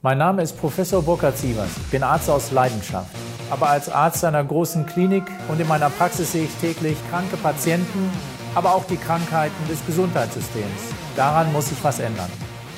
Mein Name ist Professor Burkhard Sievers. Ich bin Arzt aus Leidenschaft. Aber als Arzt einer großen Klinik und in meiner Praxis sehe ich täglich kranke Patienten, aber auch die Krankheiten des Gesundheitssystems. Daran muss sich was ändern.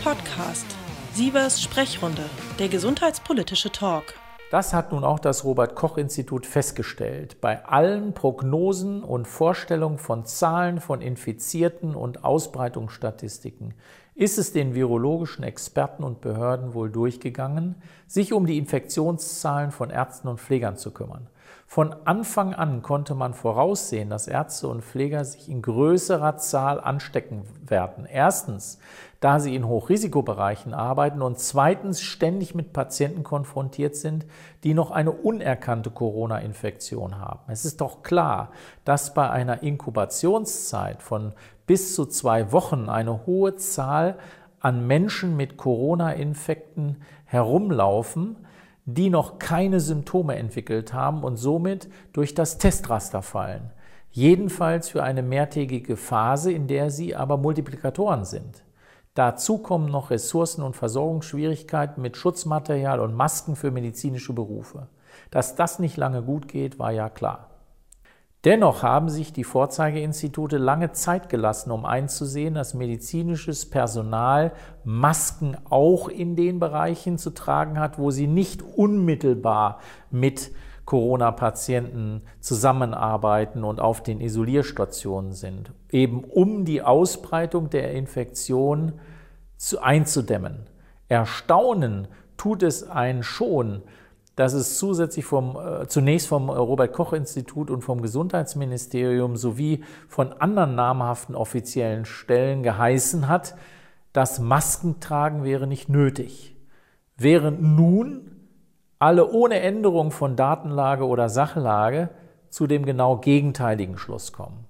Podcast Sievers Sprechrunde, der gesundheitspolitische Talk. Das hat nun auch das Robert Koch Institut festgestellt. Bei allen Prognosen und Vorstellungen von Zahlen von Infizierten und Ausbreitungsstatistiken ist es den virologischen Experten und Behörden wohl durchgegangen, sich um die Infektionszahlen von Ärzten und Pflegern zu kümmern. Von Anfang an konnte man voraussehen, dass Ärzte und Pfleger sich in größerer Zahl anstecken werden. Erstens, da sie in Hochrisikobereichen arbeiten und zweitens ständig mit Patienten konfrontiert sind, die noch eine unerkannte Corona-Infektion haben. Es ist doch klar, dass bei einer Inkubationszeit von bis zu zwei Wochen eine hohe Zahl an Menschen mit Corona-Infekten herumlaufen, die noch keine Symptome entwickelt haben und somit durch das Testraster fallen. Jedenfalls für eine mehrtägige Phase, in der sie aber Multiplikatoren sind. Dazu kommen noch Ressourcen und Versorgungsschwierigkeiten mit Schutzmaterial und Masken für medizinische Berufe. Dass das nicht lange gut geht, war ja klar. Dennoch haben sich die Vorzeigeinstitute lange Zeit gelassen, um einzusehen, dass medizinisches Personal Masken auch in den Bereichen zu tragen hat, wo sie nicht unmittelbar mit Corona-Patienten zusammenarbeiten und auf den Isolierstationen sind, eben um die Ausbreitung der Infektion zu einzudämmen. Erstaunen tut es einen schon, dass es zusätzlich vom, äh, zunächst vom Robert Koch Institut und vom Gesundheitsministerium sowie von anderen namhaften offiziellen Stellen geheißen hat, das Maskentragen wäre nicht nötig. Während nun alle ohne Änderung von Datenlage oder Sachlage zu dem genau gegenteiligen Schluss kommen.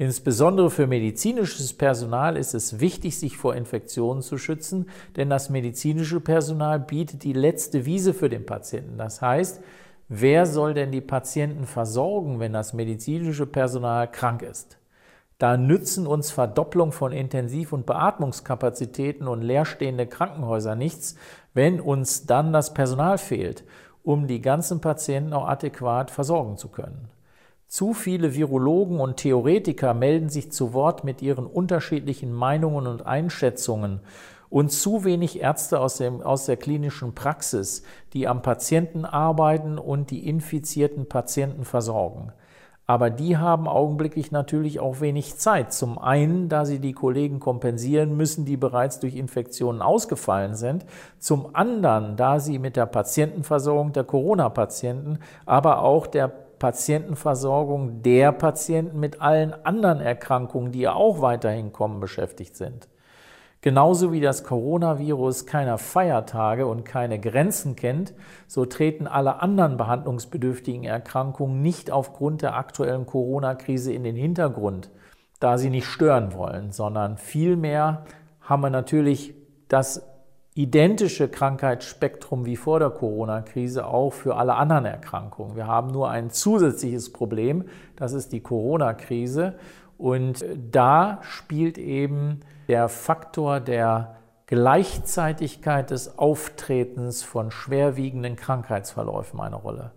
Insbesondere für medizinisches Personal ist es wichtig, sich vor Infektionen zu schützen, denn das medizinische Personal bietet die letzte Wiese für den Patienten. Das heißt, wer soll denn die Patienten versorgen, wenn das medizinische Personal krank ist? Da nützen uns Verdopplung von Intensiv- und Beatmungskapazitäten und leerstehende Krankenhäuser nichts, wenn uns dann das Personal fehlt, um die ganzen Patienten auch adäquat versorgen zu können. Zu viele Virologen und Theoretiker melden sich zu Wort mit ihren unterschiedlichen Meinungen und Einschätzungen und zu wenig Ärzte aus, dem, aus der klinischen Praxis, die am Patienten arbeiten und die infizierten Patienten versorgen. Aber die haben augenblicklich natürlich auch wenig Zeit. Zum einen, da sie die Kollegen kompensieren müssen, die bereits durch Infektionen ausgefallen sind. Zum anderen, da sie mit der Patientenversorgung der Corona-Patienten, aber auch der Patientenversorgung der Patienten mit allen anderen Erkrankungen, die ja auch weiterhin kommen, beschäftigt sind. Genauso wie das Coronavirus keiner Feiertage und keine Grenzen kennt, so treten alle anderen behandlungsbedürftigen Erkrankungen nicht aufgrund der aktuellen Corona-Krise in den Hintergrund, da sie nicht stören wollen, sondern vielmehr haben wir natürlich das identische Krankheitsspektrum wie vor der Corona-Krise auch für alle anderen Erkrankungen. Wir haben nur ein zusätzliches Problem, das ist die Corona-Krise. Und da spielt eben der Faktor der Gleichzeitigkeit des Auftretens von schwerwiegenden Krankheitsverläufen eine Rolle.